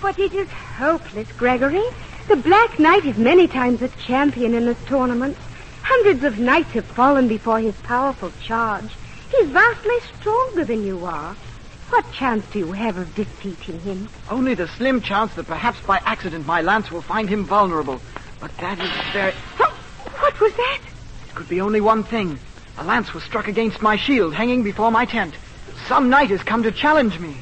But it is hopeless, Gregory. The Black Knight is many times a champion in this tournament. Hundreds of knights have fallen before his powerful charge. He's vastly stronger than you are. What chance do you have of defeating him? Only the slim chance that perhaps by accident my lance will find him vulnerable. But that is very... What, what was that? It could be only one thing. A lance was struck against my shield hanging before my tent. Some knight has come to challenge me.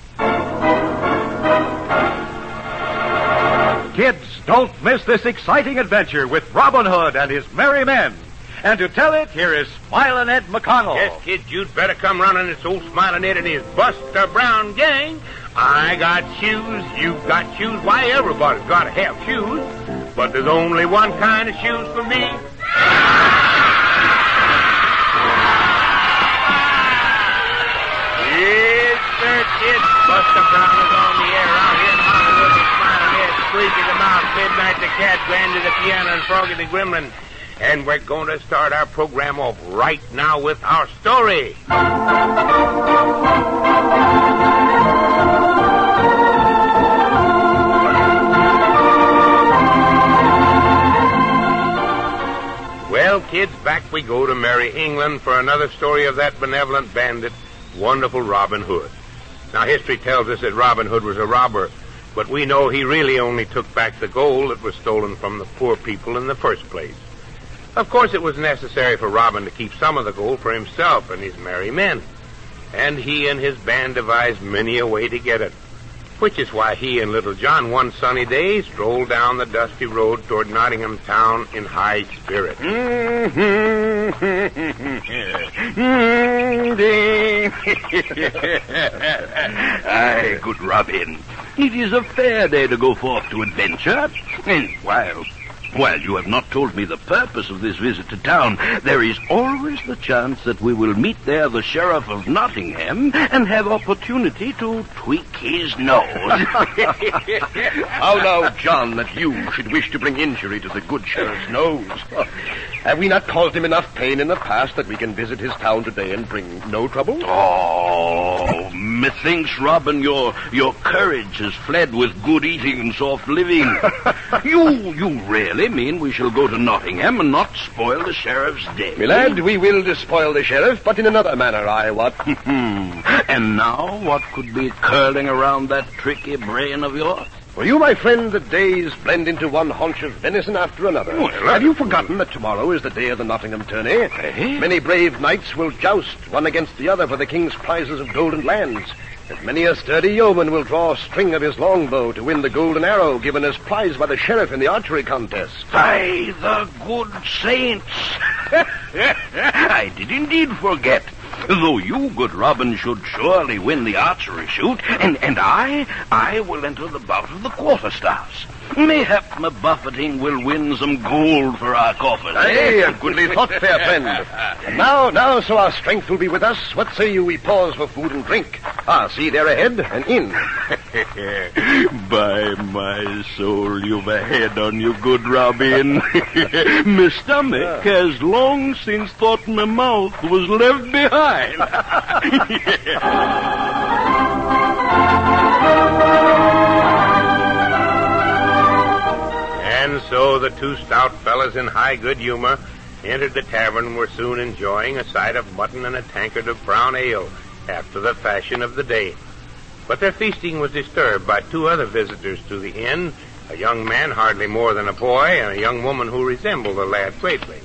Kids, don't miss this exciting adventure with Robin Hood and his merry men. And to tell it, here is Smiling Ed McConnell. Yes, kids, you'd better come running. It's old Smiling Ed and his Buster Brown gang. I got shoes, you've got shoes. Why, everybody's got to have shoes. But there's only one kind of shoes for me. Yes, sir, kids. Buster Brown Midnight the Cat, Grandy the Piano, and Froggy the Gremlin. And we're going to start our program off right now with our story. Well, kids, back we go to Merry England for another story of that benevolent bandit, wonderful Robin Hood. Now, history tells us that Robin Hood was a robber, but we know he really only took back the gold that was stolen from the poor people in the first place. Of course, it was necessary for Robin to keep some of the gold for himself and his merry men. And he and his band devised many a way to get it. Which is why he and Little John one sunny day strolled down the dusty road toward Nottingham town in high spirits. Aye, good Robin. It is a fair day to go forth to adventure. And while while you have not told me the purpose of this visit to town, there is always the chance that we will meet there the Sheriff of Nottingham and have opportunity to tweak his nose. How now, John, that you should wish to bring injury to the good sheriff's nose? Have we not caused him enough pain in the past that we can visit his town today and bring no trouble? Oh, methinks, Robin, your your courage has fled with good eating and soft living. you you really mean we shall go to Nottingham and not spoil the sheriff's day? My lad, we will despoil the sheriff, but in another manner, I wot. and now, what could be curling around that tricky brain of yours? For you, my friend, the days blend into one haunch of venison after another. Well, Have you forgotten that tomorrow is the day of the Nottingham tourney? Eh? Many brave knights will joust, one against the other, for the king's prizes of gold and lands. And many a sturdy yeoman will draw a string of his longbow to win the golden arrow given as prize by the sheriff in the archery contest. By the good saints! I did indeed forget. Though you, good Robin, should surely win the archery shoot, and, and I, I will enter the bout of the quarterstaffs. Mayhap my buffeting will win some gold for our coffers. Hey, a goodly thought, fair friend. And now, now, so our strength will be with us, what say you we pause for food and drink? Ah, see, there ahead, and in. By my soul, you've a head on you, good Robin. my stomach has long since thought my mouth was left behind. So the two stout fellas in high good humor entered the tavern and were soon enjoying a side of mutton and a tankard of brown ale after the fashion of the day. But their feasting was disturbed by two other visitors to the inn, a young man hardly more than a boy, and a young woman who resembled the lad greatly.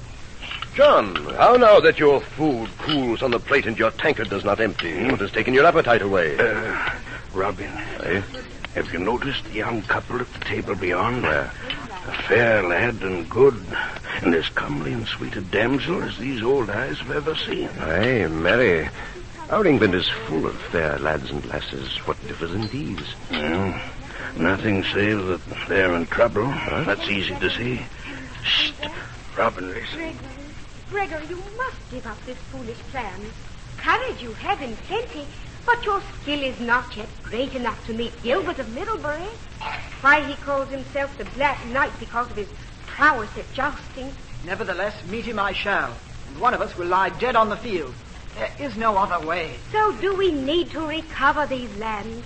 John, how now that your food cools on the plate and your tankard does not empty? What has taken your appetite away? Uh, Robin, have you noticed the young couple at the table beyond? A fair lad and good, and as comely and sweet a damsel as these old eyes have ever seen. Aye, Mary. Our England is full of fair lads and lasses. What differs in these? Well, nothing save that they're in trouble. That's easy to see. Shh, Robin, listen. Gregory, you must give up this foolish plan. Courage you have in plenty, but your skill is not yet great enough to meet Gilbert of Middlebury. Why, he calls himself the Black Knight because of his prowess at jousting. Nevertheless, meet him I shall, and one of us will lie dead on the field. There is no other way. So do we need to recover these lands?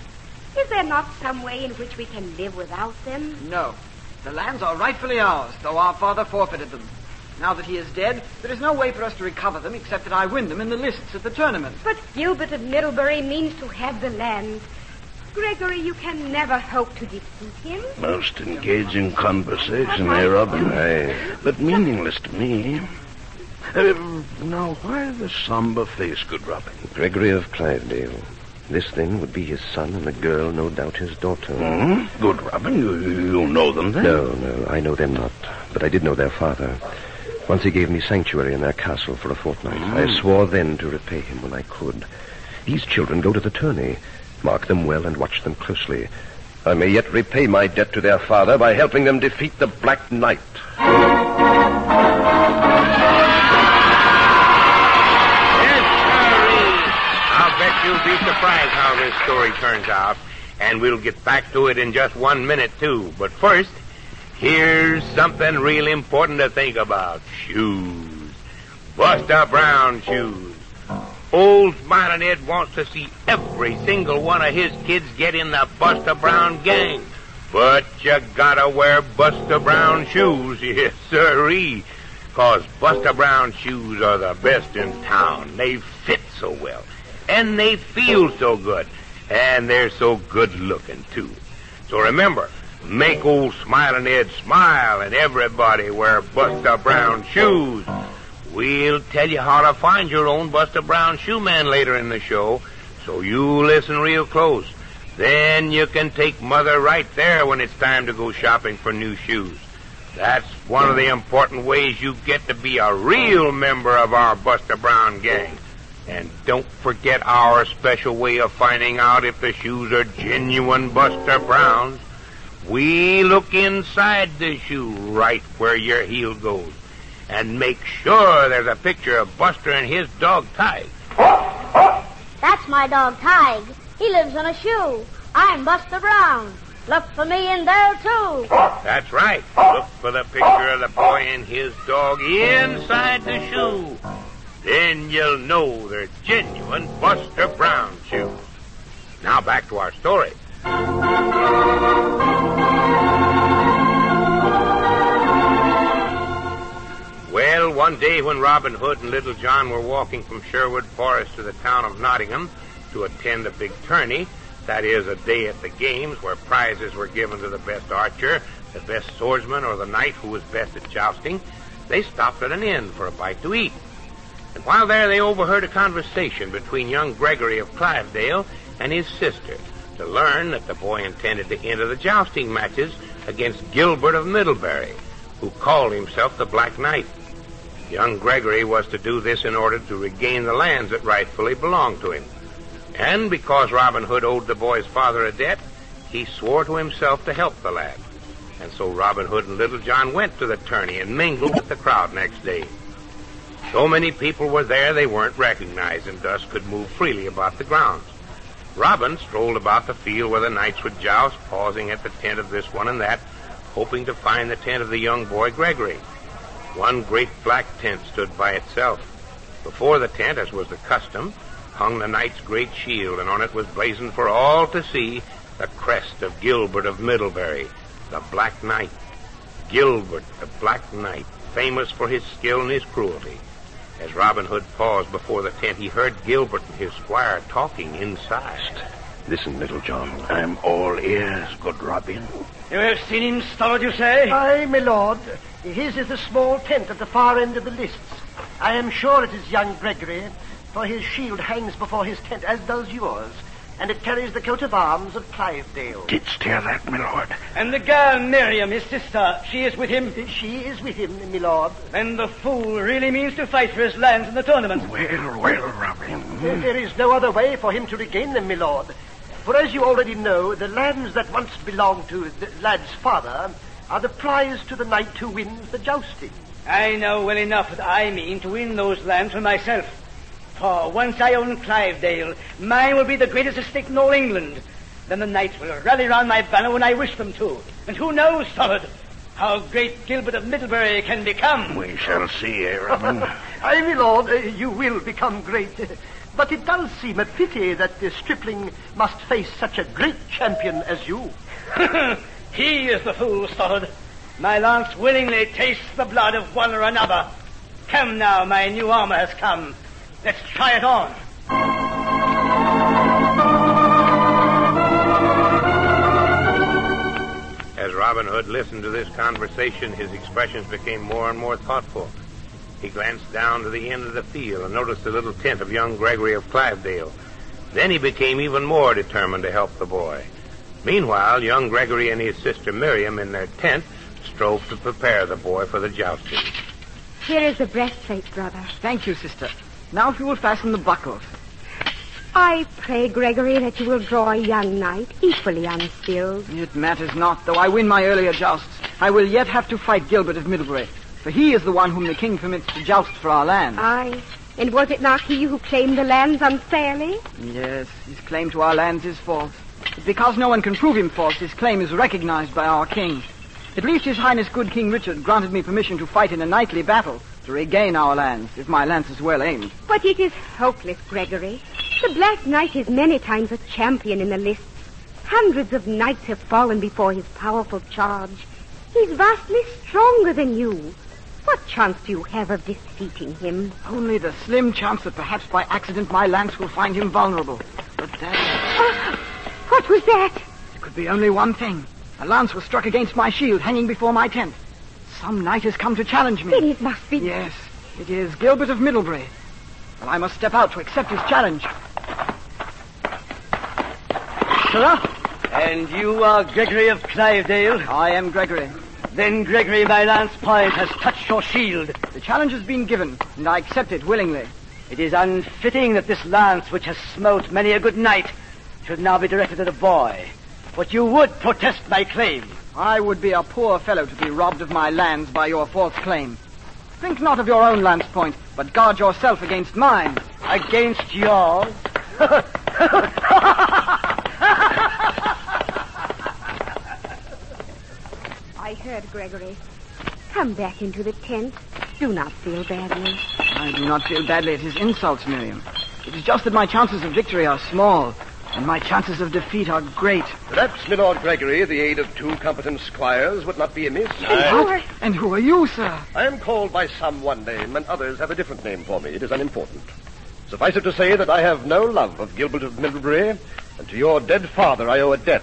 Is there not some way in which we can live without them? No. The lands are rightfully ours, though our father forfeited them. Now that he is dead, there is no way for us to recover them except that I win them in the lists at the tournament. But Gilbert of Middlebury means to have the land. Gregory, you can never hope to defeat him. Most engaging conversation, eh, Robin? Aye. But meaningless to me. Uh, now, why the somber face, good Robin? Gregory of Clivedale. This, then, would be his son, and the girl, no doubt, his daughter. Hmm? Good Robin, you, you know them then? No, no, I know them not. But I did know their father. Once he gave me sanctuary in their castle for a fortnight. I mm. swore then to repay him when I could. These children go to the tourney. Mark them well and watch them closely. I may yet repay my debt to their father by helping them defeat the Black Knight. Yes, sirree. I'll bet you'll be surprised how this story turns out. And we'll get back to it in just one minute, too. But first, here's something real important to think about. Shoes. Buster Brown shoes. Old Smiling Ed wants to see every single one of his kids get in the Buster Brown gang. But you gotta wear Buster Brown shoes, yes, sirree. Cause Buster Brown shoes are the best in town. They fit so well. And they feel so good. And they're so good looking, too. So remember, make old Smiling Ed smile and everybody wear Buster Brown shoes. We'll tell you how to find your own Buster Brown shoe man later in the show, so you listen real close. Then you can take Mother right there when it's time to go shopping for new shoes. That's one of the important ways you get to be a real member of our Buster Brown gang. And don't forget our special way of finding out if the shoes are genuine Buster Browns. We look inside the shoe right where your heel goes and make sure there's a picture of Buster and his dog Tige. That's my dog, Tige. He lives in a shoe. I'm Buster Brown. Look for me in there, too. That's right. Look for the picture of the boy and his dog inside the shoe. Then you'll know they're genuine Buster Brown shoes. Now back to our story. One day when Robin Hood and Little John were walking from Sherwood Forest to the town of Nottingham to attend a big tourney, that is, a day at the games where prizes were given to the best archer, the best swordsman, or the knight who was best at jousting, they stopped at an inn for a bite to eat. And while there, they overheard a conversation between young Gregory of Clivedale and his sister to learn that the boy intended to enter the jousting matches against Gilbert of Middlebury, who called himself the Black Knight. Young Gregory was to do this in order to regain the lands that rightfully belonged to him. And because Robin Hood owed the boy's father a debt, he swore to himself to help the lad. And so Robin Hood and Little John went to the tourney and mingled with the crowd next day. So many people were there they weren't recognized and thus could move freely about the grounds. Robin strolled about the field where the knights would joust, pausing at the tent of this one and that, hoping to find the tent of the young boy Gregory. One great black tent stood by itself. Before the tent, as was the custom, hung the knight's great shield, and on it was blazoned for all to see the crest of Gilbert of Middlebury, the Black Knight. Gilbert, the Black Knight, famous for his skill and his cruelty. As Robin Hood paused before the tent, he heard Gilbert and his squire talking inside. Listen, Little John. I'm all ears, good Robin. You have seen him, Stoddard, you say? Aye, my lord. His is the small tent at the far end of the lists. I am sure it is young Gregory, for his shield hangs before his tent, as does yours, and it carries the coat of arms of Clivedale. Didst hear that, my lord? And the girl, Miriam, his sister, she is with him. She is with him, my lord. Then the fool really means to fight for his lands in the tournament. Well, well, Robin. There is no other way for him to regain them, my lord. For as you already know, the lands that once belonged to the lad's father are the prize to the knight who wins the jousting. I know well enough that I mean to win those lands for myself. For once I own Clivedale, mine will be the greatest estate in all England. Then the knights will rally round my banner when I wish them to. And who knows, Solid, how great Gilbert of Middlebury can become. We shall see, eh, Robin? Aye, my lord, uh, you will become great. But it does seem a pity that the stripling must face such a great champion as you. he is the fool, Stoddard. My lance willingly tastes the blood of one or another. Come now, my new armor has come. Let's try it on. As Robin Hood listened to this conversation, his expressions became more and more thoughtful. He glanced down to the end of the field and noticed the little tent of young Gregory of Clivedale. Then he became even more determined to help the boy. Meanwhile, young Gregory and his sister Miriam in their tent strove to prepare the boy for the jousting. Here is the breastplate, brother. Thank you, sister. Now if you will fasten the buckles. I pray, Gregory, that you will draw a young knight, equally unskilled. It matters not. Though I win my earlier jousts, I will yet have to fight Gilbert of Middlebury. For he is the one whom the king permits to joust for our land. Aye. And was it not he who claimed the lands unfairly? Yes, his claim to our lands is false. Because no one can prove him false, his claim is recognized by our king. At least His Highness good King Richard granted me permission to fight in a knightly battle to regain our lands, if my lance is well aimed. But it is hopeless, Gregory. The Black Knight is many times a champion in the lists. Hundreds of knights have fallen before his powerful charge. He's vastly stronger than you. What chance do you have of defeating him? Only the slim chance that perhaps by accident my lance will find him vulnerable. But that... Ah! What was that? It could be only one thing. A lance was struck against my shield hanging before my tent. Some knight has come to challenge me. Then it must be... Yes, it is Gilbert of Middlebury. Well, I must step out to accept his challenge. Sirrah? And you are Gregory of Clivedale? I am Gregory. Then, Gregory, my lance point has touched your shield. The challenge has been given, and I accept it willingly. It is unfitting that this lance, which has smote many a good knight, should now be directed at a boy. But you would protest my claim. I would be a poor fellow to be robbed of my lands by your false claim. Think not of your own lance point, but guard yourself against mine. Against yours? I heard, Gregory. Come back into the tent. Do not feel badly. I do not feel badly at his insults, Miriam. It is just that my chances of victory are small, and my chances of defeat are great. Perhaps, my Lord Gregory, the aid of two competent squires would not be amiss. And who are... And who are you, sir? I am called by some one name, and others have a different name for me. It is unimportant. Suffice it to say that I have no love of Gilbert of Middlebury, and to your dead father I owe a debt.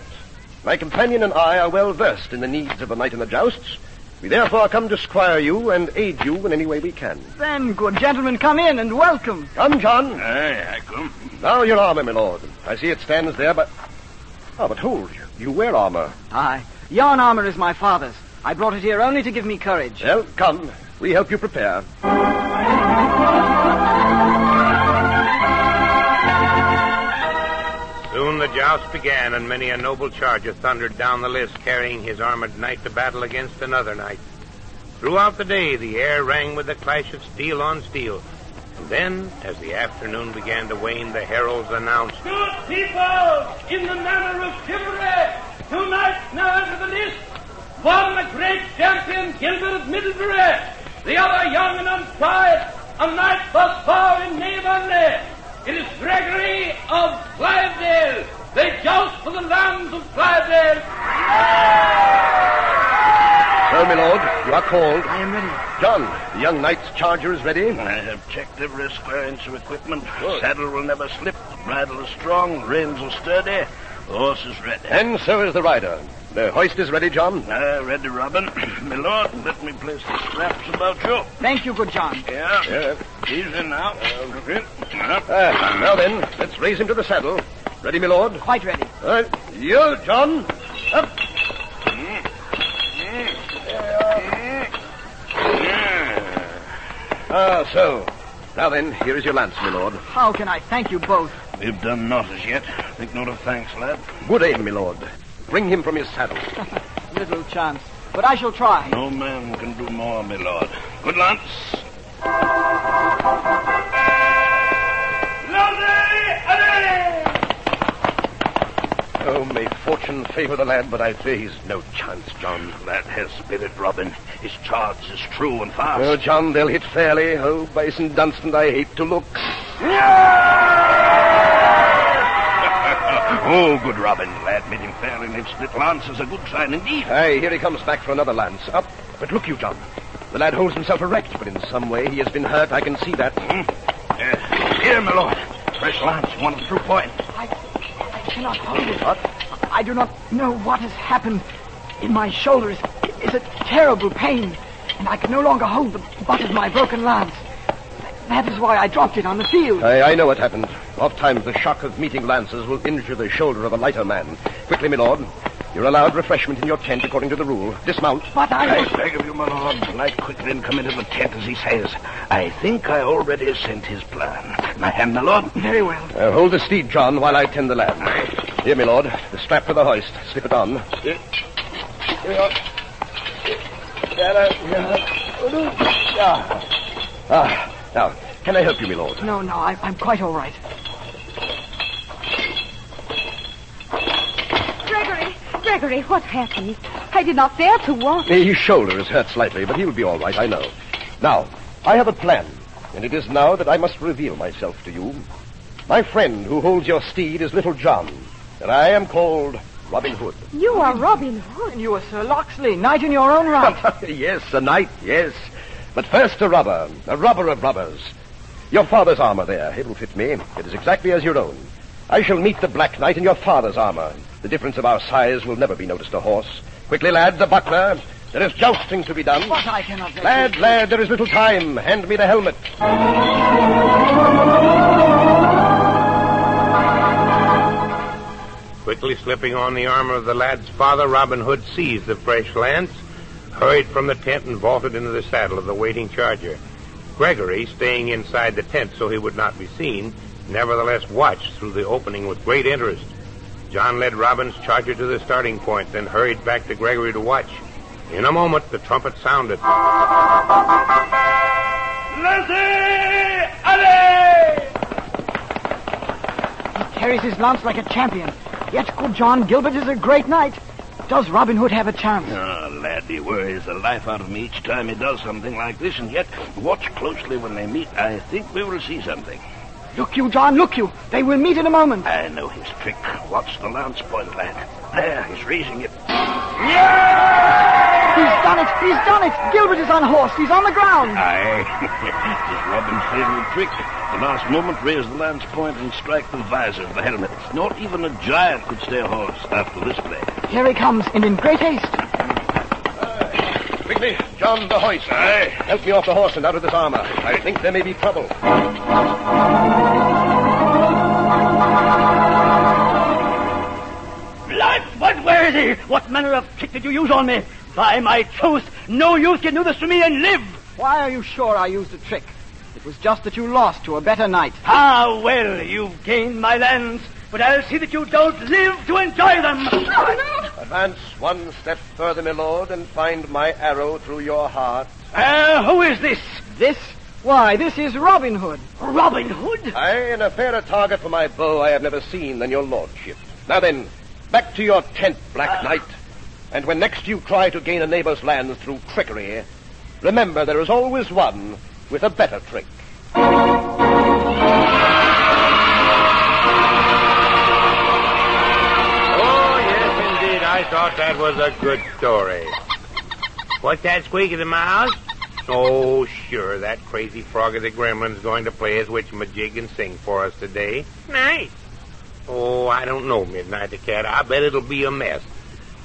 My companion and I are well versed in the needs of a knight in the jousts. We therefore come to squire you and aid you in any way we can. Then, good gentlemen, come in and welcome. Come, John. Aye, I come. Now your armor, my lord. I see it stands there, but... Ah, but hold. You wear armor. Aye. Yon armor is my father's. I brought it here only to give me courage. Well, come. We help you prepare. The joust began, and many a noble charger thundered down the list, carrying his armored knight to battle against another knight. Throughout the day, the air rang with the clash of steel on steel. And then, as the afternoon began to wane, the heralds announced, Good people, in the manner of chivalry, two knights now enter the list. One, a great champion, Gilbert of Middlebury. The other, young and untried, a knight thus far in name only. It is Gregory of Clivedale. They joust for the lands of Clivedale. So, my lord, you are called. I am ready. John, the young knight's charger is ready. I have checked every square inch of equipment. Saddle will never slip. The bridle is strong. Reins are sturdy. The horse is ready. And so is the rider. The hoist is ready, John. Ah, ready, Robin. My lord, let me place the straps about you. Thank you, good John. Yeah. Yeah. Easy now. Up. Ah, now then, let's raise him to the saddle. Ready, my lord? Quite ready. All right. You, John. Up. Ah, so. Now then, here is your lance, my lord. How can I thank you both? We've done naught as yet. Think not of thanks, lad. Good aim, my lord. Bring him from his saddle. Little chance. But I shall try. No man can do more, my lord. Good lance. Fortune favor the lad, but I fear he's no chance, John. That has spirit, Robin. His charge is true and fast. Oh, John, they'll hit fairly. Oh, by St. Dunstan, I hate to look. oh, good Robin. Lad made him fair in his split lance is a good sign indeed. Aye, here he comes back for another lance. Up. But look you, John. The lad holds himself erect, but in some way he has been hurt. I can see that. Hmm? Uh, here, my lord. Fresh lance, one through point. I, I cannot hold it. What? I do not know what has happened. In my shoulders is a terrible pain, and I can no longer hold the butt of my broken lance. That is why I dropped it on the field. Aye, I know what happened. Oft times the shock of meeting lances will injure the shoulder of a lighter man. Quickly, my lord. You're allowed refreshment in your tent according to the rule. Dismount. But I... I beg of you, my lord, light quickly and come into the tent as he says. I think I already sent his plan. My hand, my lord. Very well. Uh, hold the steed, John, while I tend the lad. Here, my lord. The strap for the hoist. Slip it on. Here, here we are. Ah, now, can I help you, my lord? No, no, I, I'm quite all right. Gregory, Gregory, what happened? I did not dare to walk. His shoulder is hurt slightly, but he'll be all right, I know. Now, I have a plan, and it is now that I must reveal myself to you. My friend who holds your steed is Little John, and I am called Robin Hood. You are Robin Hood. And you are Sir Locksley, knight in your own right. yes, a knight, yes. But first a robber, a robber of robbers. Your father's armor there, it will fit me. It is exactly as your own. I shall meet the Black Knight in your father's armor. The difference of our size will never be noticed a horse. Quickly, lad, the buckler. There is jousting to be done. But I cannot... let Lad, lad, there is little time. Hand me the helmet. Quickly slipping on the armor of the lad's father, Robin Hood seized the fresh lance, hurried from the tent, and vaulted into the saddle of the waiting charger. Gregory, staying inside the tent so he would not be seen, nevertheless watched through the opening with great interest. John led Robin's charger to the starting point, then hurried back to Gregory to watch. In a moment, the trumpet sounded. Laissez aller! Carries his lance like a champion. Yet good John Gilbert is a great knight. Does Robin Hood have a chance? Ah, lad, he worries the life out of me each time he does something like this, and yet, watch closely when they meet. I think we will see something. Look you, John, look you. They will meet in a moment. I know his trick. Watch the lance point, lad. There, he's raising it. He's done it! He's done it! Gilbert is unhorsed. He's on the ground. Aye. it's Robin's favorite trick. The last moment, raise the lance point and strike the visor of the helmet. Not even a giant could stay a horse after this play. Here he comes, and in great haste. Quickly, John, the hoist. Aye. Help me off the horse and out of this armor. I think there may be trouble. Blood! What? Where is he? What manner of trick did you use on me? By my troth, no youth can do this to me and live. Why are you sure I used a trick? It was just that you lost to a better knight. Ah, well, you've gained my lands, but I'll see that you don't live to enjoy them. Advance one step further, my lord, and find my arrow through your heart. Uh, who is this? This? Why, this is Robin Hood. Robin Hood? I, and a fairer target for my bow I have never seen than your lordship. Now then, back to your tent, Black Knight. And when next you try to gain a neighbor's lands through trickery, remember there is always one with a better trick. Oh, yes, indeed. I thought that was a good story. What's that squeak of the mouse? Oh, sure. That crazy frog of the gremlin's going to play his witchamajig and sing for us today. Nice. Oh, I don't know, Midnight the Cat. I bet it'll be a mess.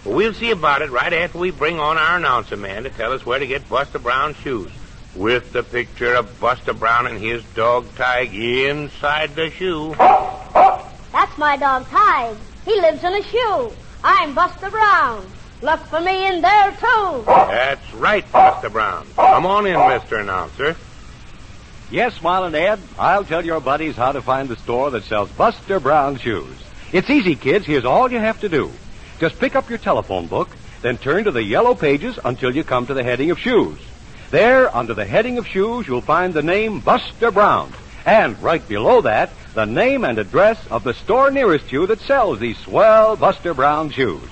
But we'll see about it right after we bring on our announcer man to tell us where to get Buster Brown's shoes. With the picture of Buster Brown and his dog Tige inside the shoe. That's my dog Tige. He lives in a shoe. I'm Buster Brown. Look for me in there, too. That's right, Buster Brown. Come on in, Mr. Announcer. Yes, Smiling Ed, I'll tell your buddies how to find the store that sells Buster Brown shoes. It's easy, kids. Here's all you have to do. Just pick up your telephone book, then turn to the yellow pages until you come to the heading of shoes. There, under the heading of shoes, you'll find the name Buster Brown. And right below that, the name and address of the store nearest you that sells these swell Buster Brown shoes.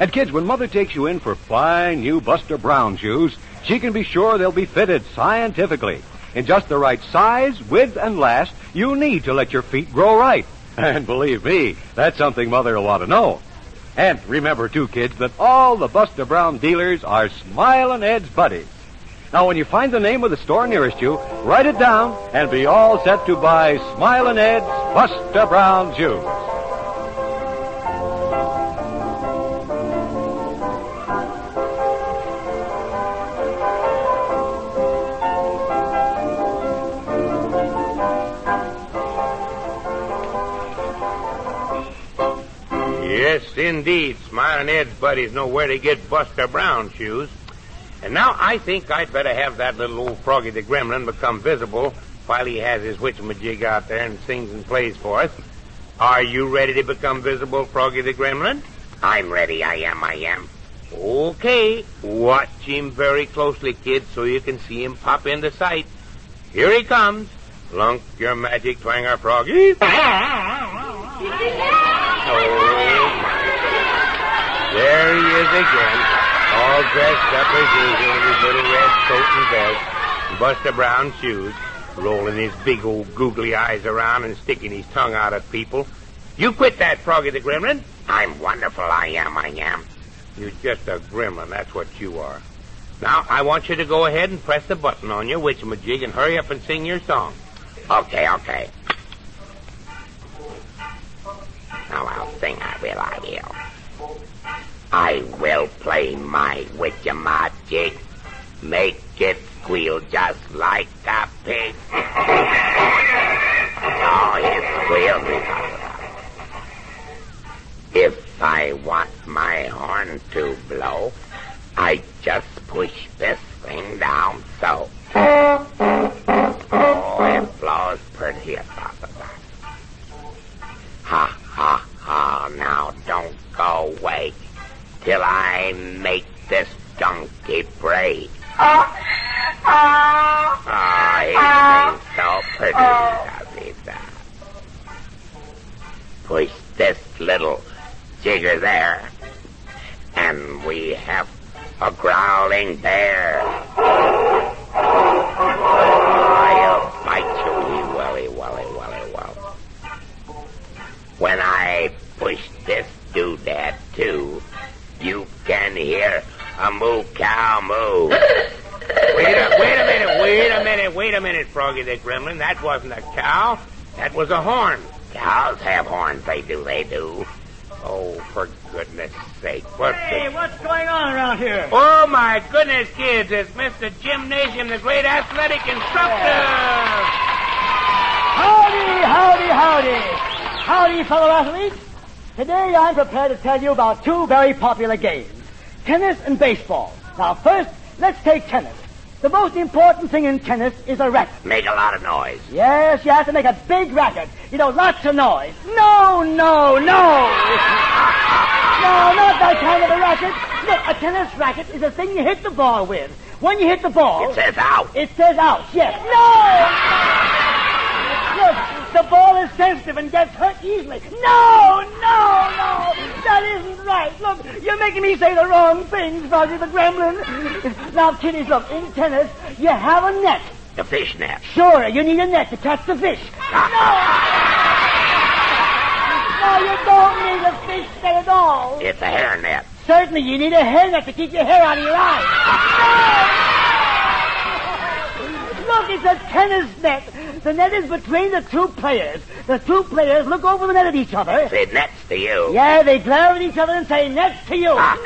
And kids, when Mother takes you in for fine new Buster Brown shoes, she can be sure they'll be fitted scientifically. in just the right size, width, and last you need to let your feet grow right. And believe me, that's something Mother will want to know. And remember, too, kids, that all the Buster Brown dealers are Smilin' Ed's buddies. Now, when you find the name of the store nearest you, write it down and be all set to buy Smilin' Ed's Buster Brown shoes. Yes, indeed. Smiling Ed's buddies know where to get Buster Brown shoes. And now I think I'd better have that little old Froggy the Gremlin become visible while he has his witchamajig out there and sings and plays for us. Are you ready to become visible, Froggy the Gremlin? I'm ready. I am. I am. Okay. Watch him very closely, kids, so you can see him pop into sight. Here he comes. Lunk your magic twanger, Froggy. Oh, my. There he is again, all dressed up as usual in his little red coat and vest, Buster Brown shoes, rolling his big old googly eyes around and sticking his tongue out at people. You quit that, Froggy the Gremlin. I'm wonderful, I am, I am. You're just a gremlin, that's what you are. Now, I want you to go ahead and press the button on your witchamajig and hurry up and sing your song. Okay, okay. Now I'll sing, I will, I will. I will play my witchamajig. Make it squeal just like a pig. oh, it squeals. If I want my horn to blow, I just push this thing down so. Oh, it blows pretty Ha, ha, ha, now don't go away till I make this donkey break. Ah, he sings so pretty, he. Push this little jigger there, and we have a growling bear. Hear a moo cow moo. wait a wait a minute, wait a minute, wait a minute, Froggy the Gremlin. That wasn't a cow. That was a horn. Cows have horns, they do, they do. Oh, for goodness sake. What Hey, the... what's going on around here? Oh, my goodness, kids. It's Mr. Gymnasium, the great athletic instructor. Howdy, howdy, howdy. Howdy, fellow athletes. Today I'm prepared to tell you about two very popular games, tennis and baseball. Now first, let's take tennis. The most important thing in tennis is a racket. Make a lot of noise. Yes, you have to make a big racket. You know, lots of noise. No, no, no. no, not that kind of a racket. Look, a tennis racket is a thing you hit the ball with. When you hit the ball... It says out. It says out, yes. No! Look, the ball is sensitive and gets hurt easily. No, no, no. That isn't right. Look, you're making me say the wrong things, Froggy the Gremlin. Now, kiddies, look, in tennis, you have a net. The fish net. Sure, you need a net to catch the fish. No, No, you don't need a fish net at all. It's a hair net. Certainly, you need a hair net to keep your hair out of your eyes. No! Look, it's a tennis net. The net is between the two players. The two players look over the net at each other. Say nets to you. Yeah, they glare at each other and say, nets to you. Ah.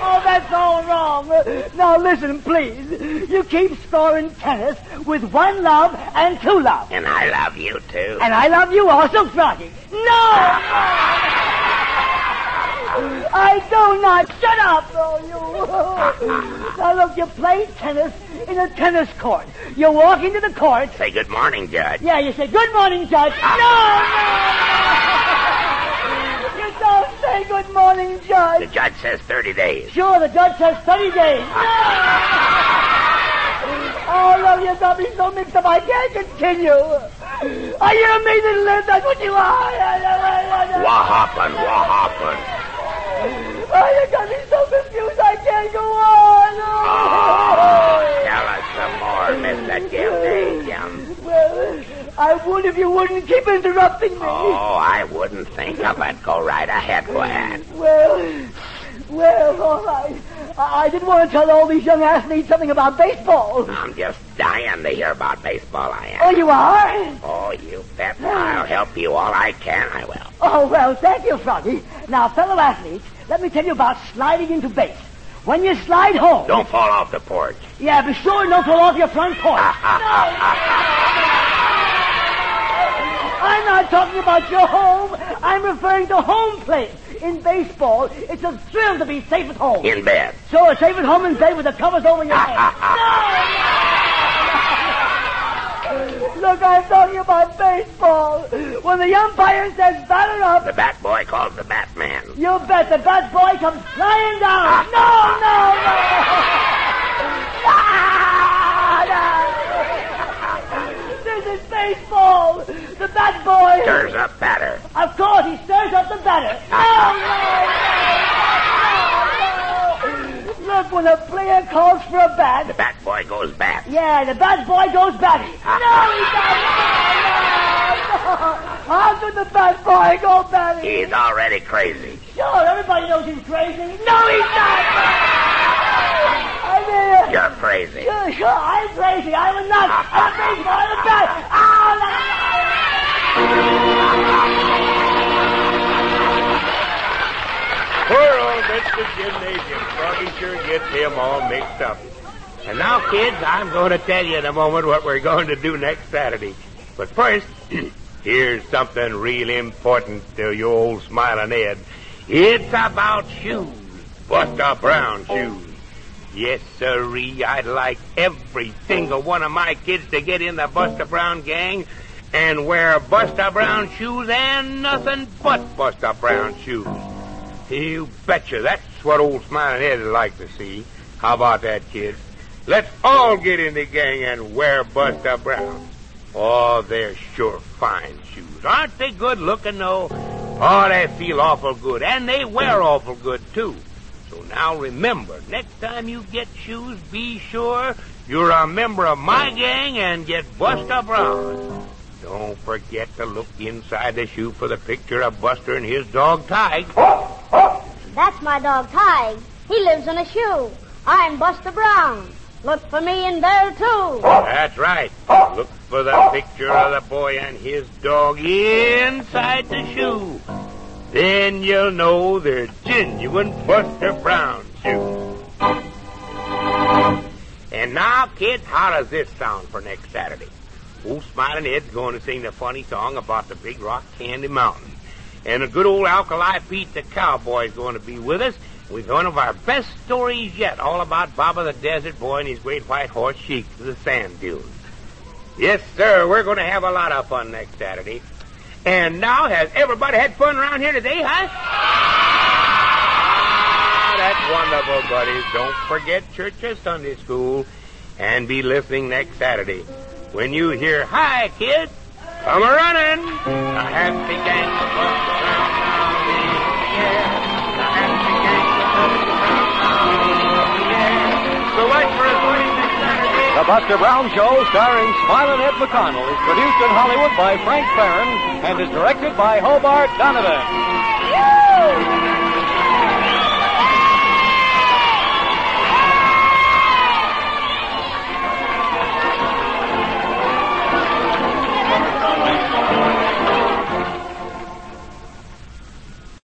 No! Oh, that's all wrong. Now listen, please. You keep scoring tennis with one love and two love. And I love you, too. And I love you also, Froggy. No! I do not. Shut up, oh, you. now look, you play tennis in a tennis court. You walk into the court. Say good morning, Judge. Yeah, you say, good morning, Judge. No, no, no. You don't say good morning, Judge. The Judge. says 30 days. Sure, the judge says 30 days. Ah. No! Oh, love, you got me so mixed up, I can't continue. Are you amazing, Liz? That's what you are. What happened? What happened? I got me so confused I can't go on. Oh, tell us some more, Mr. Gymnasium. Well, I would if you wouldn't keep interrupting me. Oh, I wouldn't think of it. Go right ahead, Gwen. Well, well, all right. I, I didn't want to tell all these young athletes something about baseball. I'm just dying to hear about baseball, I am. Oh, you are? Oh, you bet. I'll help you all I can, I will. Oh, well, thank you, Froggy. Now, fellow athletes, let me tell you about sliding into base. When you slide home. Don't fall off the porch. Yeah, be sure don't to fall off your front porch. No! I'm not talking about your home. I'm referring to home plate. In baseball, it's a thrill to be safe at home. In bed. Sure, safe at home in bed with the covers over your head. no! Look, I'm talking about baseball. When the umpire says batter up, The bat boy calls the Batman. you bet the bat boy comes flying down. No, no, no! Ah, no. This is baseball. The bat boy. Stirs up batter. Of course, he stirs up the batter. Oh, no, no, no. Look, when a player calls for a bat, The bat boy goes bat. yeah, the bat boy goes batty. No, he doesn't. No, no, no. How could the bat boy go batty? He's already crazy. Sure, everybody knows he's crazy. No, he's not. I mean, uh, You're crazy. sure, sure, I'm crazy. I'm a nut. I'm a baseball. I'm a nut. Oh, no, Poor old Mr. Gymnasium. Froggy sure gets him all mixed up. And now, kids, I'm going to tell you in a moment what we're going to do next Saturday. But first, here's something real important to you old smiling Ed. It's about shoes. Buster Brown shoes. Yes, sirree, I'd like every single one of my kids to get in the Buster Brown gang and wear Buster Brown shoes and nothing but Buster Brown shoes. You betcha. That's what old Smiling Ed would like to see. How about that, kids? Let's all get in the gang and wear Buster Brown. Oh, they're sure fine shoes. Aren't they good looking, though? Oh, they feel awful good. And they wear awful good, too. So now remember, next time you get shoes, be sure you're a member of my gang and get Buster Brown. Don't forget to look inside the shoe for the picture of Buster and his dog Tige. That's my dog Tige. He lives in a shoe. I'm Buster Brown. Look for me in there, too. That's right. Look for the picture of the boy and his dog inside the shoe. Then you'll know they're genuine Buster Brown shoes. And now, kids, how does this sound for next Saturday? Old Smiling Ed's going to sing the funny song about the Big Rock Candy Mountain. And a good old Alkali Pete the cowboy's going to be with us with one of our best stories yet, all about Baba the Desert Boy and his great white horse Sheik to the sand dunes. Yes, sir, we're going to have a lot of fun next Saturday. And now, has everybody had fun around here today, huh? Ah, that's wonderful, buddies. Don't forget church or Sunday school and be listening next Saturday. When you hear, hi, kids, come a running. The happy gang of Buster Brown now in the air. The happy Buster Brown the air. So much for us winning next Saturday. The Buster Brown Show, starring Smiling Ed McConnell, is produced in Hollywood by Frank Ferrin and is directed by Hobart Donovan.